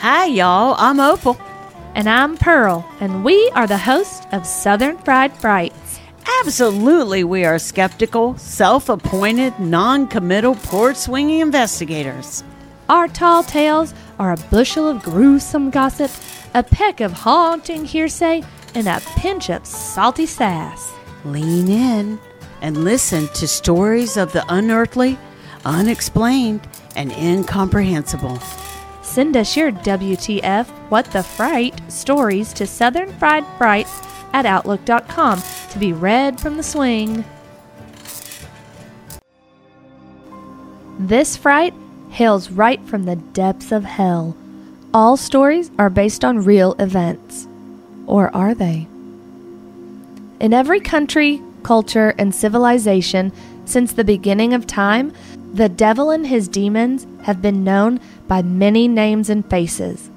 Hi, y'all. I'm Opal. And I'm Pearl, and we are the hosts of Southern Fried Frights. Absolutely, we are skeptical, self appointed, non committal, port swinging investigators. Our tall tales are a bushel of gruesome gossip, a peck of haunting hearsay, and a pinch of salty sass. Lean in and listen to stories of the unearthly, unexplained, and incomprehensible. Send us your WTF What the Fright stories to Southern Fried Frights at Outlook.com to be read from the swing. This fright hails right from the depths of hell. All stories are based on real events. Or are they? In every country, culture, and civilization since the beginning of time, the devil and his demons have been known by many names and faces.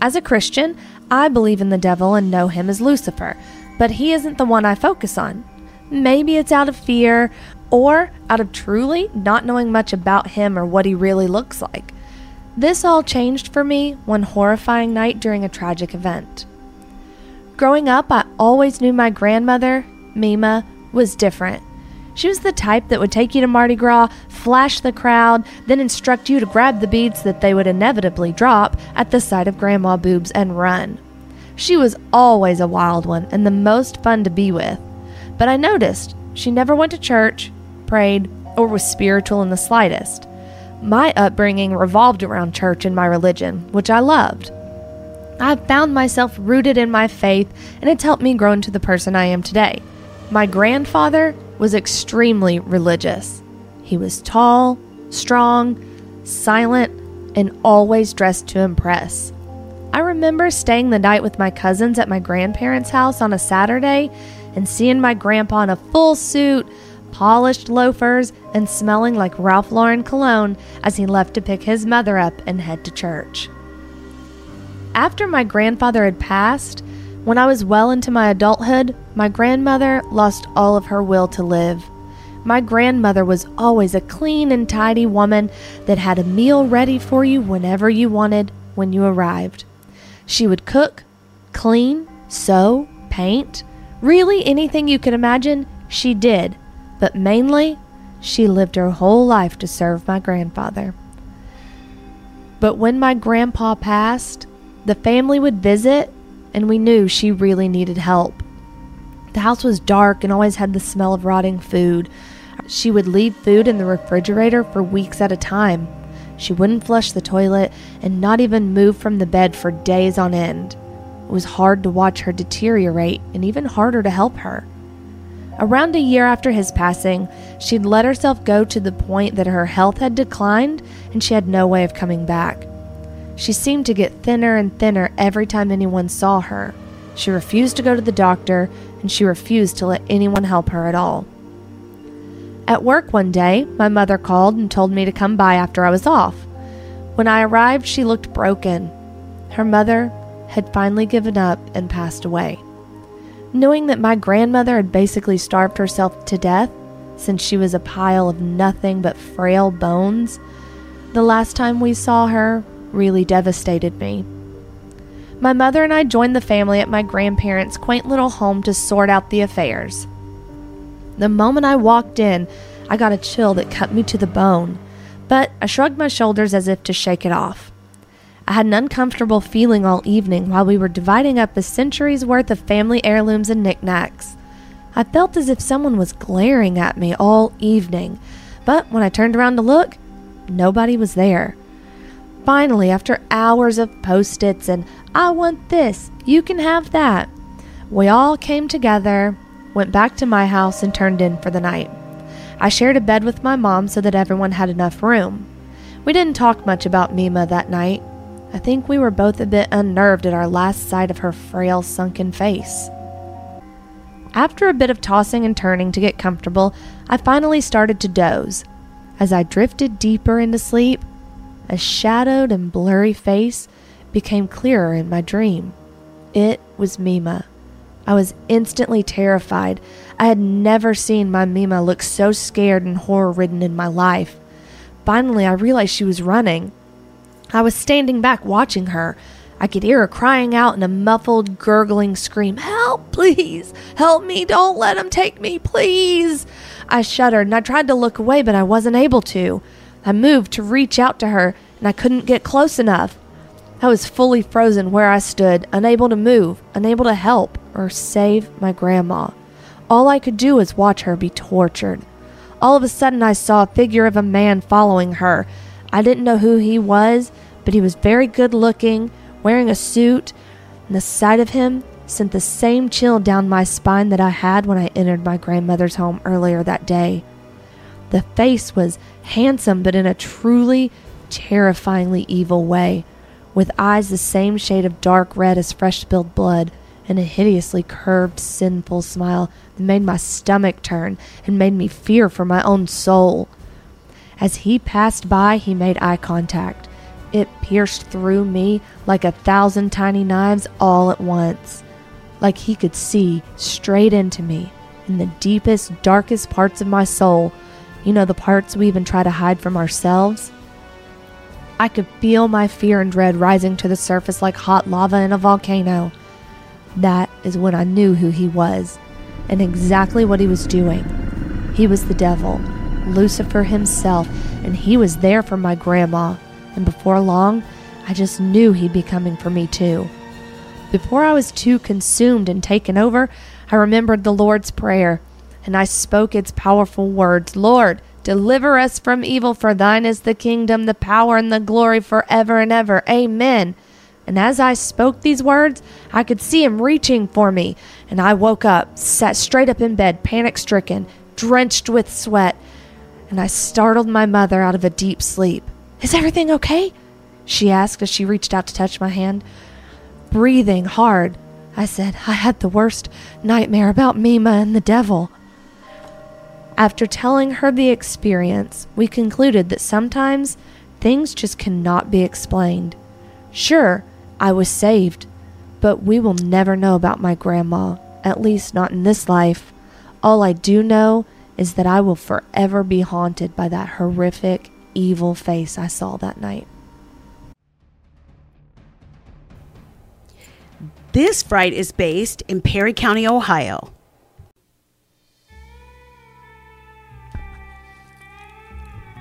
As a Christian, I believe in the devil and know him as Lucifer, but he isn't the one I focus on. Maybe it's out of fear or out of truly not knowing much about him or what he really looks like. This all changed for me one horrifying night during a tragic event. Growing up, I always knew my grandmother, Mima, was different. She was the type that would take you to Mardi Gras, flash the crowd, then instruct you to grab the beads that they would inevitably drop at the sight of Grandma Boobs and run. She was always a wild one and the most fun to be with. But I noticed she never went to church, prayed, or was spiritual in the slightest. My upbringing revolved around church and my religion, which I loved. I've found myself rooted in my faith, and it's helped me grow into the person I am today. My grandfather was extremely religious. He was tall, strong, silent, and always dressed to impress. I remember staying the night with my cousins at my grandparents' house on a Saturday and seeing my grandpa in a full suit, polished loafers, and smelling like Ralph Lauren cologne as he left to pick his mother up and head to church. After my grandfather had passed, when I was well into my adulthood, my grandmother lost all of her will to live. My grandmother was always a clean and tidy woman that had a meal ready for you whenever you wanted when you arrived. She would cook, clean, sew, paint, really anything you could imagine, she did, but mainly, she lived her whole life to serve my grandfather. But when my grandpa passed, the family would visit and we knew she really needed help. The house was dark and always had the smell of rotting food. She would leave food in the refrigerator for weeks at a time. She wouldn't flush the toilet and not even move from the bed for days on end. It was hard to watch her deteriorate and even harder to help her. Around a year after his passing, she'd let herself go to the point that her health had declined and she had no way of coming back. She seemed to get thinner and thinner every time anyone saw her. She refused to go to the doctor, and she refused to let anyone help her at all. At work one day, my mother called and told me to come by after I was off. When I arrived, she looked broken. Her mother had finally given up and passed away. Knowing that my grandmother had basically starved herself to death since she was a pile of nothing but frail bones, the last time we saw her, really devastated me. My mother and I joined the family at my grandparents' quaint little home to sort out the affairs. The moment I walked in, I got a chill that cut me to the bone, but I shrugged my shoulders as if to shake it off. I had an uncomfortable feeling all evening while we were dividing up a century's worth of family heirlooms and knickknacks. I felt as if someone was glaring at me all evening, but when I turned around to look, nobody was there. Finally, after hours of post its and I want this, you can have that, we all came together, went back to my house, and turned in for the night. I shared a bed with my mom so that everyone had enough room. We didn't talk much about Mima that night. I think we were both a bit unnerved at our last sight of her frail, sunken face. After a bit of tossing and turning to get comfortable, I finally started to doze. As I drifted deeper into sleep, a shadowed and blurry face became clearer in my dream. It was Mima. I was instantly terrified. I had never seen my Mima look so scared and horror ridden in my life. Finally, I realized she was running. I was standing back watching her. I could hear her crying out in a muffled, gurgling scream Help, please! Help me! Don't let him take me, please! I shuddered and I tried to look away, but I wasn't able to. I moved to reach out to her, and I couldn't get close enough. I was fully frozen where I stood, unable to move, unable to help or save my grandma. All I could do was watch her be tortured. All of a sudden, I saw a figure of a man following her. I didn't know who he was, but he was very good looking, wearing a suit, and the sight of him sent the same chill down my spine that I had when I entered my grandmother's home earlier that day. The face was handsome, but in a truly terrifyingly evil way, with eyes the same shade of dark red as fresh spilled blood, and a hideously curved, sinful smile that made my stomach turn and made me fear for my own soul. As he passed by, he made eye contact. It pierced through me like a thousand tiny knives all at once, like he could see straight into me in the deepest, darkest parts of my soul. You know, the parts we even try to hide from ourselves. I could feel my fear and dread rising to the surface like hot lava in a volcano. That is when I knew who he was and exactly what he was doing. He was the devil, Lucifer himself, and he was there for my grandma. And before long, I just knew he'd be coming for me too. Before I was too consumed and taken over, I remembered the Lord's Prayer, and I spoke its powerful words Lord, deliver us from evil, for thine is the kingdom, the power, and the glory forever and ever. Amen. And as I spoke these words, I could see him reaching for me, and I woke up, sat straight up in bed, panic stricken, drenched with sweat, and I startled my mother out of a deep sleep. Is everything okay? She asked as she reached out to touch my hand. Breathing hard, I said, I had the worst nightmare about Mima and the devil. After telling her the experience, we concluded that sometimes things just cannot be explained. Sure, I was saved, but we will never know about my grandma, at least not in this life. All I do know is that I will forever be haunted by that horrific, evil face I saw that night. This fright is based in Perry County, Ohio.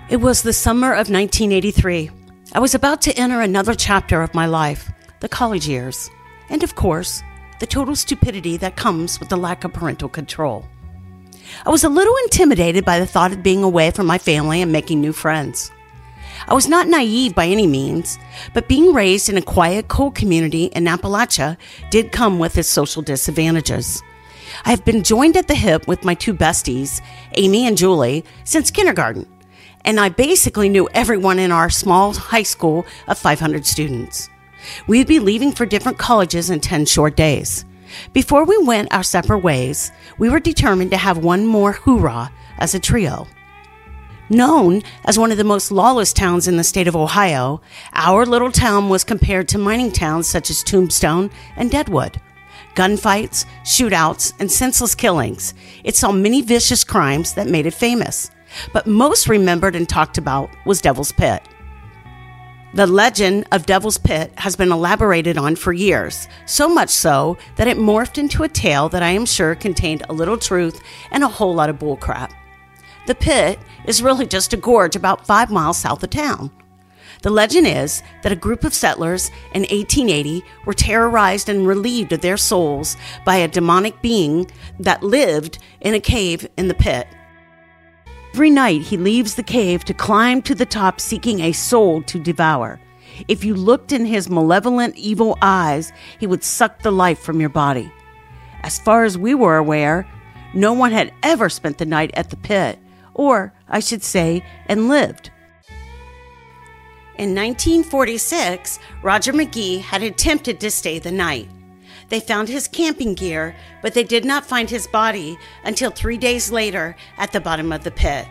It was the summer of 1983. I was about to enter another chapter of my life the college years, and of course, the total stupidity that comes with the lack of parental control. I was a little intimidated by the thought of being away from my family and making new friends. I was not naive by any means, but being raised in a quiet, cool community in Appalachia did come with its social disadvantages. I have been joined at the hip with my two besties, Amy and Julie, since kindergarten, and I basically knew everyone in our small high school of 500 students. We'd be leaving for different colleges in 10 short days. Before we went our separate ways, we were determined to have one more hoorah as a trio. Known as one of the most lawless towns in the state of Ohio, our little town was compared to mining towns such as Tombstone and Deadwood. Gunfights, shootouts, and senseless killings. It saw many vicious crimes that made it famous. But most remembered and talked about was Devil's Pit. The legend of Devil's Pit has been elaborated on for years, so much so that it morphed into a tale that I am sure contained a little truth and a whole lot of bullcrap. The pit is really just a gorge about five miles south of town. The legend is that a group of settlers in 1880 were terrorized and relieved of their souls by a demonic being that lived in a cave in the pit. Every night he leaves the cave to climb to the top seeking a soul to devour. If you looked in his malevolent, evil eyes, he would suck the life from your body. As far as we were aware, no one had ever spent the night at the pit, or I should say, and lived. In 1946, Roger McGee had attempted to stay the night. They found his camping gear, but they did not find his body until three days later at the bottom of the pit.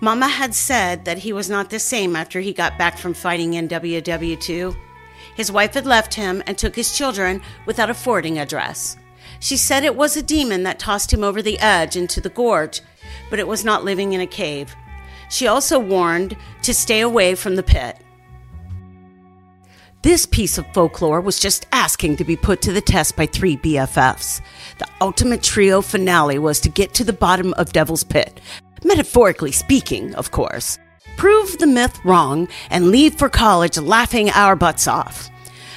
Mama had said that he was not the same after he got back from fighting in WW2. His wife had left him and took his children without affording a forwarding address. She said it was a demon that tossed him over the edge into the gorge, but it was not living in a cave. She also warned to stay away from the pit. This piece of folklore was just asking to be put to the test by three BFFs. The ultimate trio finale was to get to the bottom of Devil's Pit, metaphorically speaking, of course, prove the myth wrong, and leave for college laughing our butts off.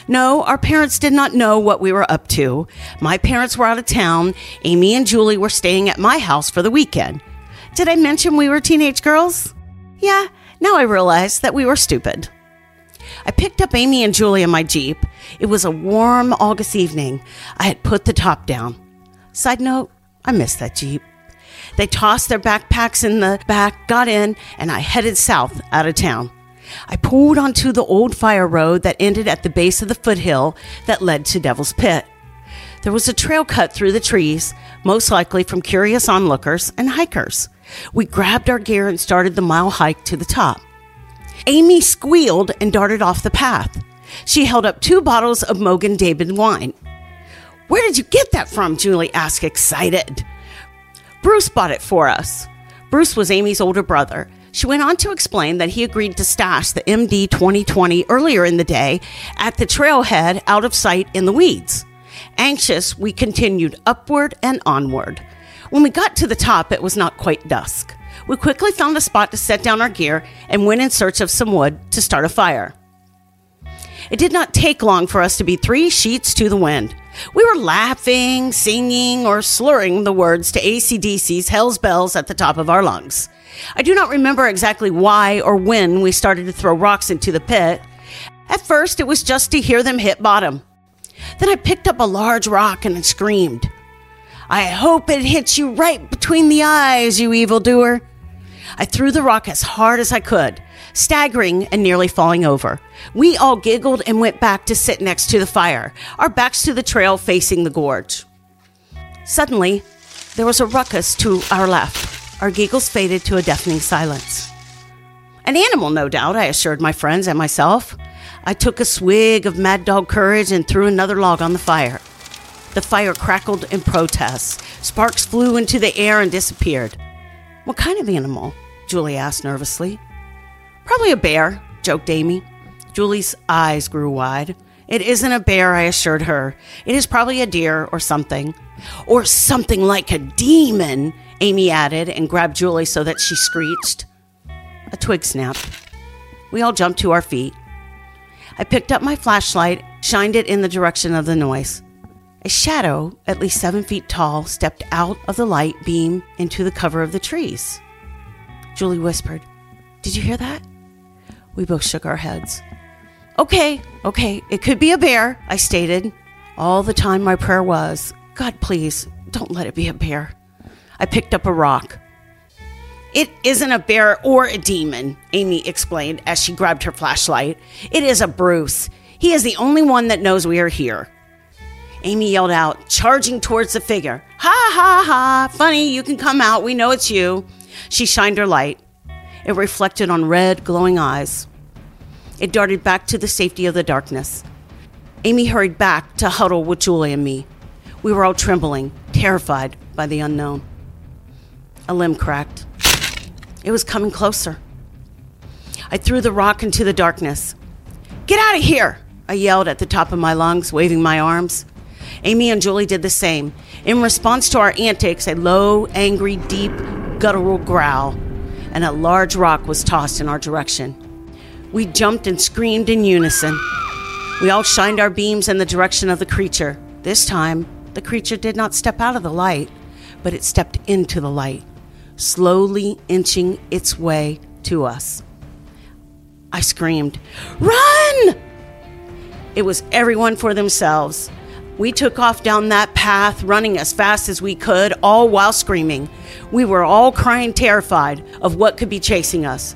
No, our parents did not know what we were up to. My parents were out of town. Amy and Julie were staying at my house for the weekend. Did I mention we were teenage girls? Yeah, now I realize that we were stupid. I picked up Amy and Julie in my Jeep. It was a warm August evening. I had put the top down. Side note, I miss that Jeep. They tossed their backpacks in the back, got in, and I headed south out of town. I pulled onto the old fire road that ended at the base of the foothill that led to Devil's Pit. There was a trail cut through the trees, most likely from curious onlookers and hikers. We grabbed our gear and started the mile hike to the top. Amy squealed and darted off the path. She held up two bottles of Mogen David wine. Where did you get that from? Julie asked, excited. Bruce bought it for us. Bruce was Amy's older brother. She went on to explain that he agreed to stash the MD 2020 earlier in the day at the trailhead out of sight in the weeds. Anxious, we continued upward and onward. When we got to the top, it was not quite dusk. We quickly found a spot to set down our gear and went in search of some wood to start a fire. It did not take long for us to be three sheets to the wind. We were laughing, singing, or slurring the words to ACDC's Hell's Bells at the top of our lungs. I do not remember exactly why or when we started to throw rocks into the pit. At first, it was just to hear them hit bottom. Then I picked up a large rock and screamed. I hope it hits you right between the eyes, you evildoer. I threw the rock as hard as I could, staggering and nearly falling over. We all giggled and went back to sit next to the fire, our backs to the trail facing the gorge. Suddenly, there was a ruckus to our left. Our giggles faded to a deafening silence. An animal, no doubt, I assured my friends and myself. I took a swig of mad dog courage and threw another log on the fire. The fire crackled in protest. Sparks flew into the air and disappeared. What kind of animal? Julie asked nervously. Probably a bear, joked Amy. Julie's eyes grew wide. It isn't a bear, I assured her. It is probably a deer or something. Or something like a demon, Amy added and grabbed Julie so that she screeched. A twig snapped. We all jumped to our feet. I picked up my flashlight, shined it in the direction of the noise. A shadow, at least seven feet tall, stepped out of the light beam into the cover of the trees. Julie whispered, Did you hear that? We both shook our heads. Okay, okay, it could be a bear, I stated. All the time my prayer was, God, please, don't let it be a bear. I picked up a rock. It isn't a bear or a demon, Amy explained as she grabbed her flashlight. It is a Bruce. He is the only one that knows we are here. Amy yelled out, charging towards the figure. Ha ha ha! Funny, you can come out. We know it's you. She shined her light. It reflected on red, glowing eyes. It darted back to the safety of the darkness. Amy hurried back to huddle with Julie and me. We were all trembling, terrified by the unknown. A limb cracked. It was coming closer. I threw the rock into the darkness. Get out of here! I yelled at the top of my lungs, waving my arms. Amy and Julie did the same. In response to our antics, a low, angry, deep, guttural growl, and a large rock was tossed in our direction. We jumped and screamed in unison. We all shined our beams in the direction of the creature. This time, the creature did not step out of the light, but it stepped into the light, slowly inching its way to us. I screamed, Run! It was everyone for themselves. We took off down that path, running as fast as we could, all while screaming. We were all crying, terrified of what could be chasing us.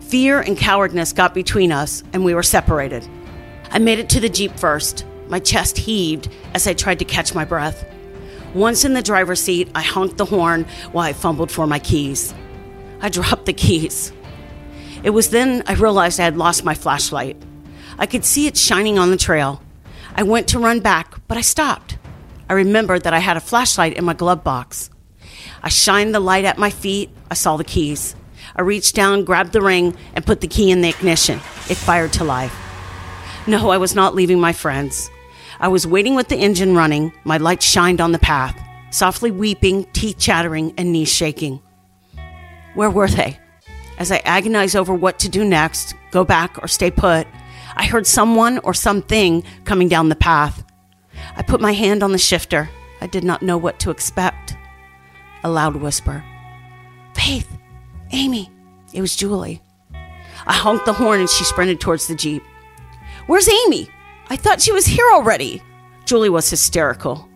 Fear and cowardice got between us, and we were separated. I made it to the Jeep first. My chest heaved as I tried to catch my breath. Once in the driver's seat, I honked the horn while I fumbled for my keys. I dropped the keys. It was then I realized I had lost my flashlight. I could see it shining on the trail. I went to run back, but I stopped. I remembered that I had a flashlight in my glove box. I shined the light at my feet. I saw the keys. I reached down, grabbed the ring, and put the key in the ignition. It fired to life. No, I was not leaving my friends. I was waiting with the engine running. My light shined on the path, softly weeping, teeth chattering, and knees shaking. Where were they? As I agonized over what to do next go back or stay put I heard someone or something coming down the path. I put my hand on the shifter. I did not know what to expect. A loud whisper Faith, Amy. It was Julie. I honked the horn and she sprinted towards the Jeep. Where's Amy? I thought she was here already. Julie was hysterical.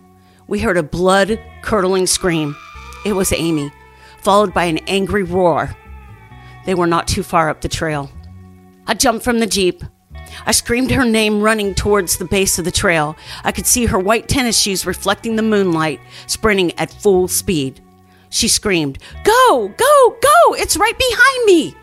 We heard a blood curdling scream. It was Amy, followed by an angry roar. They were not too far up the trail. I jumped from the Jeep. I screamed her name running towards the base of the trail. I could see her white tennis shoes reflecting the moonlight, sprinting at full speed. She screamed, Go, go, go! It's right behind me!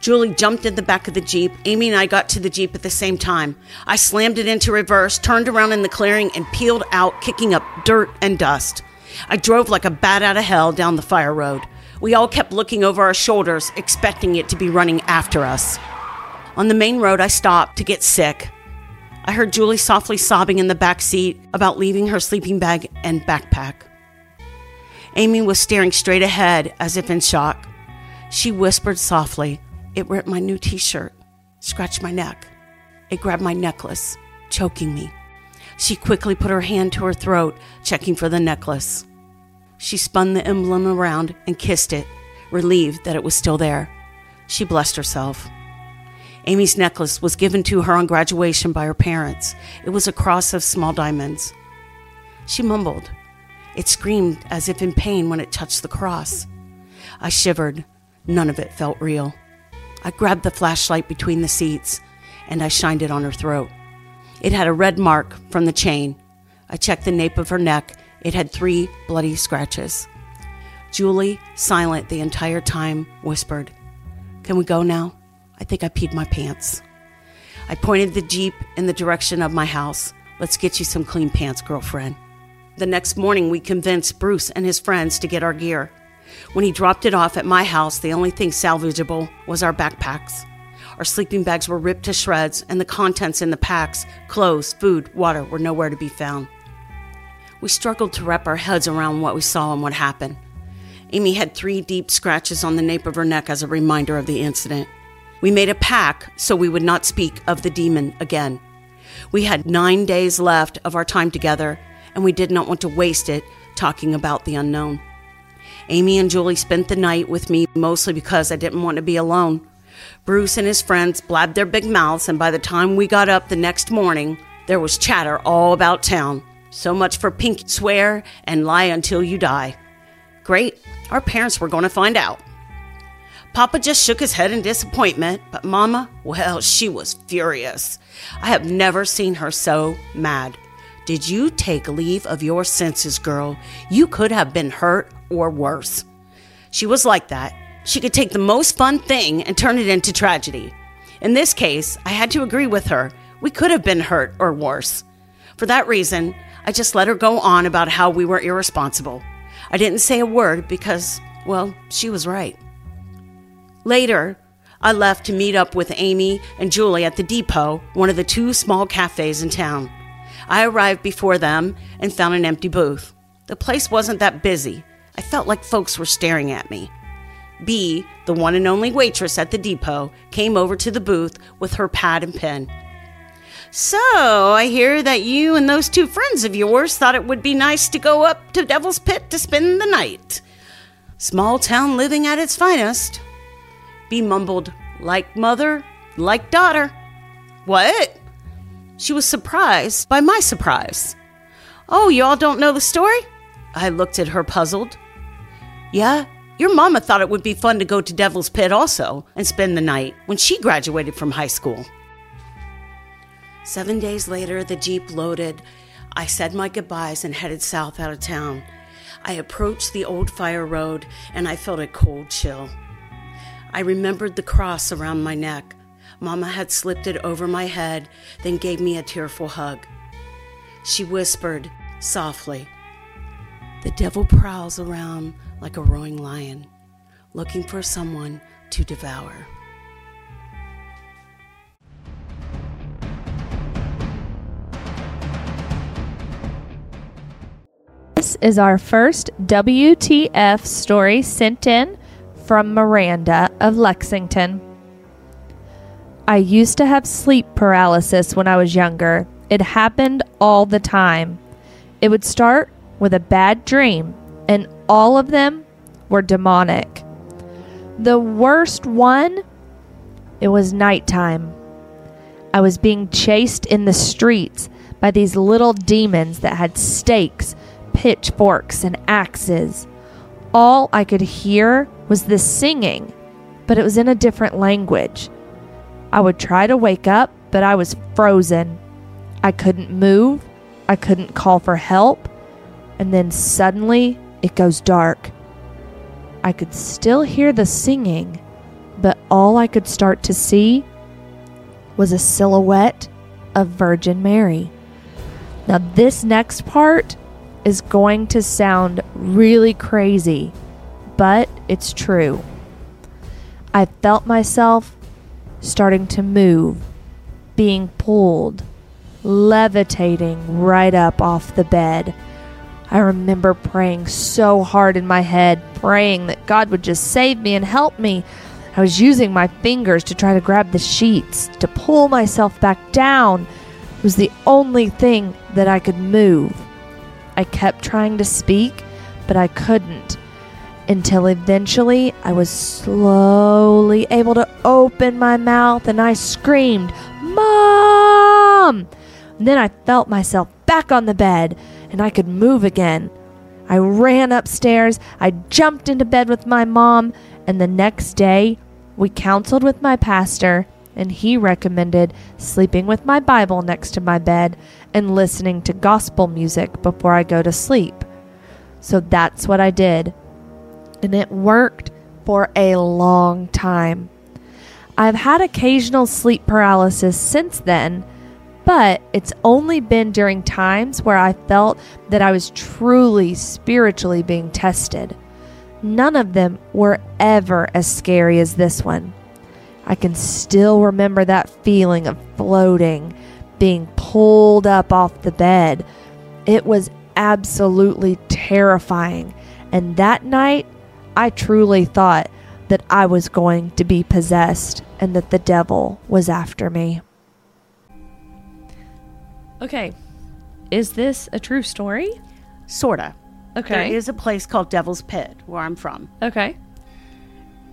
Julie jumped in the back of the Jeep. Amy and I got to the Jeep at the same time. I slammed it into reverse, turned around in the clearing, and peeled out, kicking up dirt and dust. I drove like a bat out of hell down the fire road. We all kept looking over our shoulders, expecting it to be running after us. On the main road, I stopped to get sick. I heard Julie softly sobbing in the back seat about leaving her sleeping bag and backpack. Amy was staring straight ahead as if in shock. She whispered softly, It ripped my new t shirt, scratched my neck. It grabbed my necklace, choking me. She quickly put her hand to her throat, checking for the necklace. She spun the emblem around and kissed it, relieved that it was still there. She blessed herself. Amy's necklace was given to her on graduation by her parents. It was a cross of small diamonds. She mumbled. It screamed as if in pain when it touched the cross. I shivered. None of it felt real. I grabbed the flashlight between the seats and I shined it on her throat. It had a red mark from the chain. I checked the nape of her neck. It had three bloody scratches. Julie, silent the entire time, whispered, Can we go now? I think I peed my pants. I pointed the Jeep in the direction of my house. Let's get you some clean pants, girlfriend. The next morning, we convinced Bruce and his friends to get our gear. When he dropped it off at my house, the only thing salvageable was our backpacks. Our sleeping bags were ripped to shreds, and the contents in the packs clothes, food, water were nowhere to be found. We struggled to wrap our heads around what we saw and what happened. Amy had three deep scratches on the nape of her neck as a reminder of the incident. We made a pact so we would not speak of the demon again. We had nine days left of our time together, and we did not want to waste it talking about the unknown. Amy and Julie spent the night with me mostly because I didn't want to be alone. Bruce and his friends blabbed their big mouths, and by the time we got up the next morning, there was chatter all about town. So much for pink swear and lie until you die. Great, our parents were going to find out. Papa just shook his head in disappointment, but Mama, well, she was furious. I have never seen her so mad. Did you take leave of your senses, girl? You could have been hurt or worse. She was like that. She could take the most fun thing and turn it into tragedy. In this case, I had to agree with her. We could have been hurt or worse. For that reason, I just let her go on about how we were irresponsible. I didn't say a word because, well, she was right. Later, I left to meet up with Amy and Julie at the depot, one of the two small cafes in town. I arrived before them and found an empty booth. The place wasn't that busy. I felt like folks were staring at me. B, the one and only waitress at the depot, came over to the booth with her pad and pen. So, I hear that you and those two friends of yours thought it would be nice to go up to Devil's Pit to spend the night. Small town living at its finest. B mumbled, like mother, like daughter. What? She was surprised by my surprise. Oh, you all don't know the story? I looked at her puzzled. Yeah, your mama thought it would be fun to go to Devil's Pit also and spend the night when she graduated from high school. Seven days later, the Jeep loaded. I said my goodbyes and headed south out of town. I approached the old fire road and I felt a cold chill. I remembered the cross around my neck. Mama had slipped it over my head, then gave me a tearful hug. She whispered softly, The devil prowls around like a roaring lion, looking for someone to devour. This is our first WTF story sent in from Miranda of Lexington. I used to have sleep paralysis when I was younger. It happened all the time. It would start with a bad dream, and all of them were demonic. The worst one, it was nighttime. I was being chased in the streets by these little demons that had stakes, pitchforks, and axes. All I could hear was this singing, but it was in a different language. I would try to wake up, but I was frozen. I couldn't move, I couldn't call for help, and then suddenly it goes dark. I could still hear the singing, but all I could start to see was a silhouette of Virgin Mary. Now, this next part is going to sound really crazy, but it's true. I felt myself starting to move, being pulled, levitating right up off the bed. I remember praying so hard in my head, praying that God would just save me and help me. I was using my fingers to try to grab the sheets, to pull myself back down. It was the only thing that I could move. I kept trying to speak, but I couldn't until eventually I was slowly able to open my mouth and I screamed, Mom! And then I felt myself back on the bed and I could move again. I ran upstairs, I jumped into bed with my mom, and the next day we counseled with my pastor, and he recommended sleeping with my Bible next to my bed and listening to gospel music before I go to sleep. So that's what I did. And it worked for a long time. I've had occasional sleep paralysis since then, but it's only been during times where I felt that I was truly spiritually being tested. None of them were ever as scary as this one. I can still remember that feeling of floating, being pulled up off the bed. It was absolutely terrifying. And that night, I truly thought that I was going to be possessed and that the devil was after me. Okay, is this a true story? Sorta. Okay. There is a place called Devil's Pit where I'm from. Okay.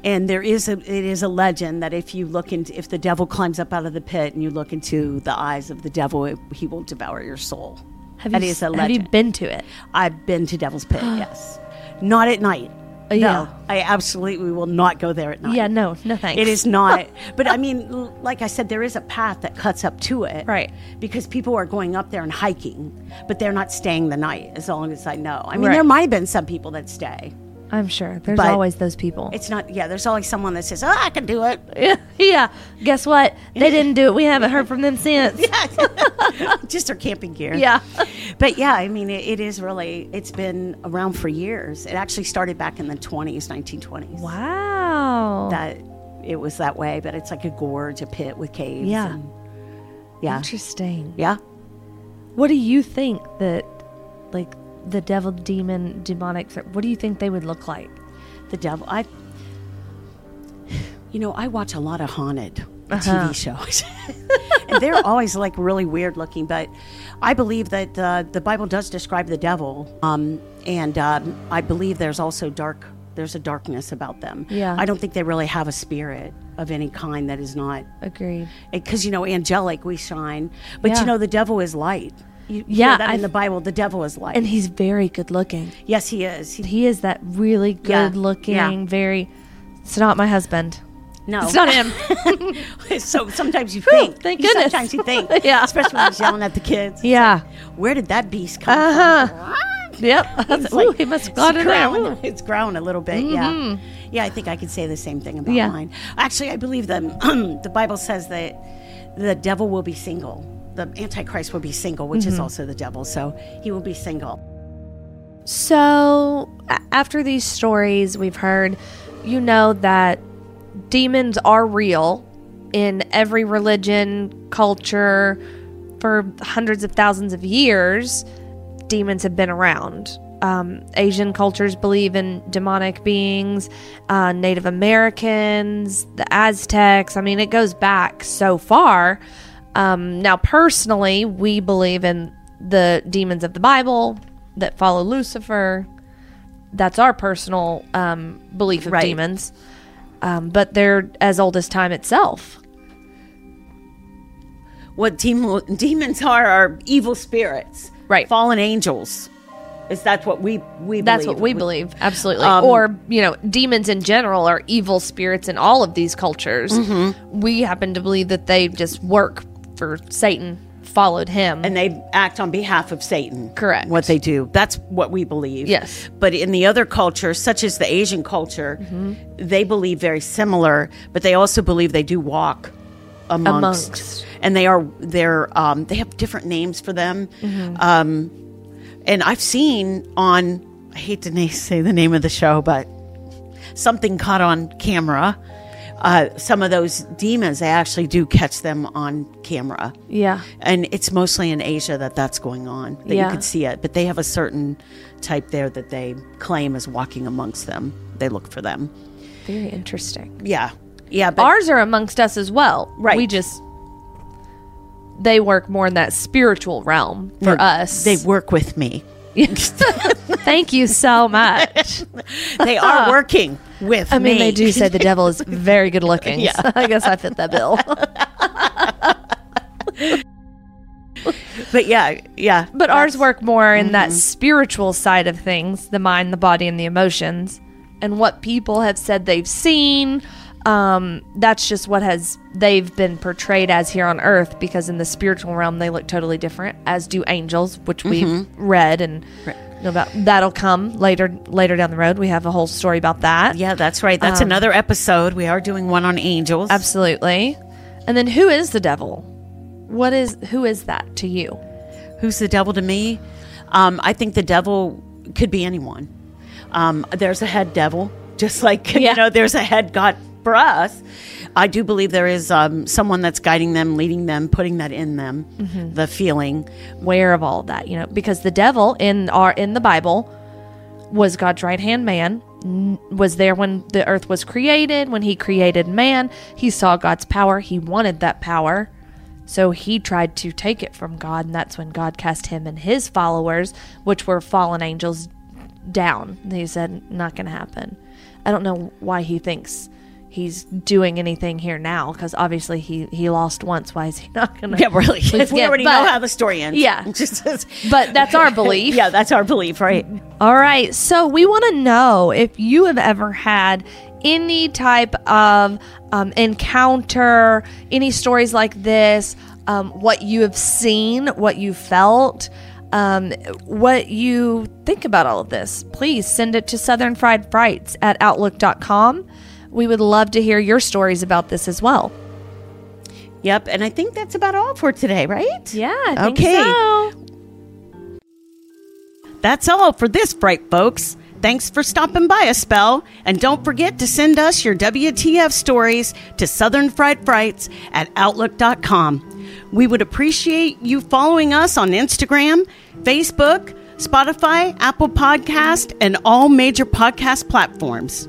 And there is a it is a legend that if you look into if the devil climbs up out of the pit and you look into the eyes of the devil, it, he will devour your soul. Have That you, is a s- have you been to it? I've been to Devil's Pit, yes. Not at night. Uh, yeah. No, I absolutely will not go there at night. Yeah, no, no thanks. It is not. But I mean, like I said, there is a path that cuts up to it. Right. Because people are going up there and hiking, but they're not staying the night, as long as I know. I mean, Right. there might have been some people that stay. I'm sure. There's But- always those people. It's not, yeah, there's always someone that says, oh, I can do it. Yeah, yeah. Guess what? They didn't do it. We haven't heard from them since. Yeah. Just their camping gear. Yeah. But yeah, I mean, it, it is really, it's been around for years. It actually started back in the 20s, 1920s. Wow. That it was that way, but it's like a gorge, a pit with caves. Yeah. and- yeah. Interesting. Yeah. What do you think that, like, the devil, demon, demonic, what do you think they would look like? the devil. I, you know, I watch a lot of haunted Uh-huh. TV shows, and they're always like really weird looking. But I believe that uh, the Bible does describe the devil, um, and um, I believe there's also dark. There's a darkness about them. Yeah. I don't think they really have a spirit of any kind that is not Agreed. because you know angelic we shine, but Yeah. you know the devil is light. You, you Yeah, that in the Bible. The devil is like, And he's very good looking. yes, he is. He, He is that really Yeah, good looking, yeah. very. It's not my husband. no, It's not him. so sometimes you think. thank goodness. Sometimes you think. Yeah. Especially when he's yelling at the kids. yeah. Where did that beast come Uh-huh. from? Yep. It's Ooh, he must have it's gone in there. growling. Ooh. It's grown a little bit, yeah. Yeah, I think I could say the same thing about Yeah. mine. Actually, I believe that the Bible says that the devil will be single. The Antichrist will be single, which Mm-hmm. is also the devil. So he will be single. So, after these stories we've heard, you know that demons are real in every religion, culture. For hundreds of thousands of years, demons have been around. um, Asian cultures believe in demonic beings, uh, Native Americans, the Aztecs. I mean, it goes back so far. Um, now, personally, we believe in the demons of the Bible that follow Lucifer. That's our personal um, belief of Right. demons. Um, but they're as old as time itself. What demon, demons are are evil spirits, Right. Fallen angels. Is that what we we That's believe. what we believe, absolutely. Um, or you know, demons in general are evil spirits in all of these cultures. Mm-hmm. We happen to believe that they just work for Satan, followed him. and they act on behalf of Satan. Correct. What they do. That's what we believe. Yes. But in the other cultures, such as the Asian culture, Mm-hmm. they believe very similar, but they also believe they do walk amongst. Amongst. And they are they're um, they have different names for them. Mm-hmm. Um, and I've seen on I hate to say the name of the show, but something caught on camera. Uh, some of those demons, they actually do catch them on camera yeah, and it's mostly in Asia that that's going on that Yeah. you can see it but they have a certain type there that they claim is walking amongst them they look for them very interesting. yeah yeah but Ours are amongst us as well. Right. We just they work more in that spiritual realm for us. they work with me Thank you so much. they are working with I mean, me they do say the devil is very good looking. Yeah. so I guess I fit that bill. but yeah yeah But ours work more in that Mm-hmm. spiritual side of things the mind, the body, and the emotions. And what people have said they've seen. Um, that's just what has they've been portrayed as here on earth because in the spiritual realm they look totally different as do angels which we've Mm-hmm. read and know about that'll come later later down the road. We have a whole story about that. Yeah that's right. That's Um, another episode. We are doing one on angels. Absolutely. And then who is the devil? What is who is that to you? Who's the devil to me? Um, I think the devil could be anyone. Um, there's a head devil, just like Yeah. you know, there's a head God for us. I do believe there is um, someone that's guiding them, leading them, putting that in them, Mm-hmm. the feeling. aware of all of that, you know, because the devil in our in the Bible was God's right hand man, was there when the earth was created, when he created man, he saw God's power, he wanted that power. So he tried to take it from God, and that's when God cast him and his followers, which were fallen angels, down. He said, Not going to happen. I don't know why he thinks he's doing anything here now, because obviously he, he lost once. Why is he not going to? Yeah, really. we already know how the story ends. Yeah. But that's our belief. yeah, that's our belief, right? All right. So we want to know if you have ever had any type of um, encounter, any stories like this, um, what you have seen, what you felt, um, what you think about all of this. Please send it to Southern Fried Frights at Outlook.com. We would love to hear your stories about this as well. Yep. And I think that's about all for today, right? Yeah. Okay. so. That's all for this, Fright folks. Thanks for stopping by a spell, and don't forget to send us your WTF stories to Southern Fried Frights at Outlook.com. We would appreciate you following us on Instagram, Facebook, Spotify, Apple Podcast, and all major podcast platforms.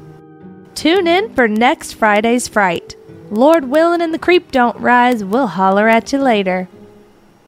Tune in for next Friday's Fright. Lord willing and the creep don't rise, we'll holler at you later.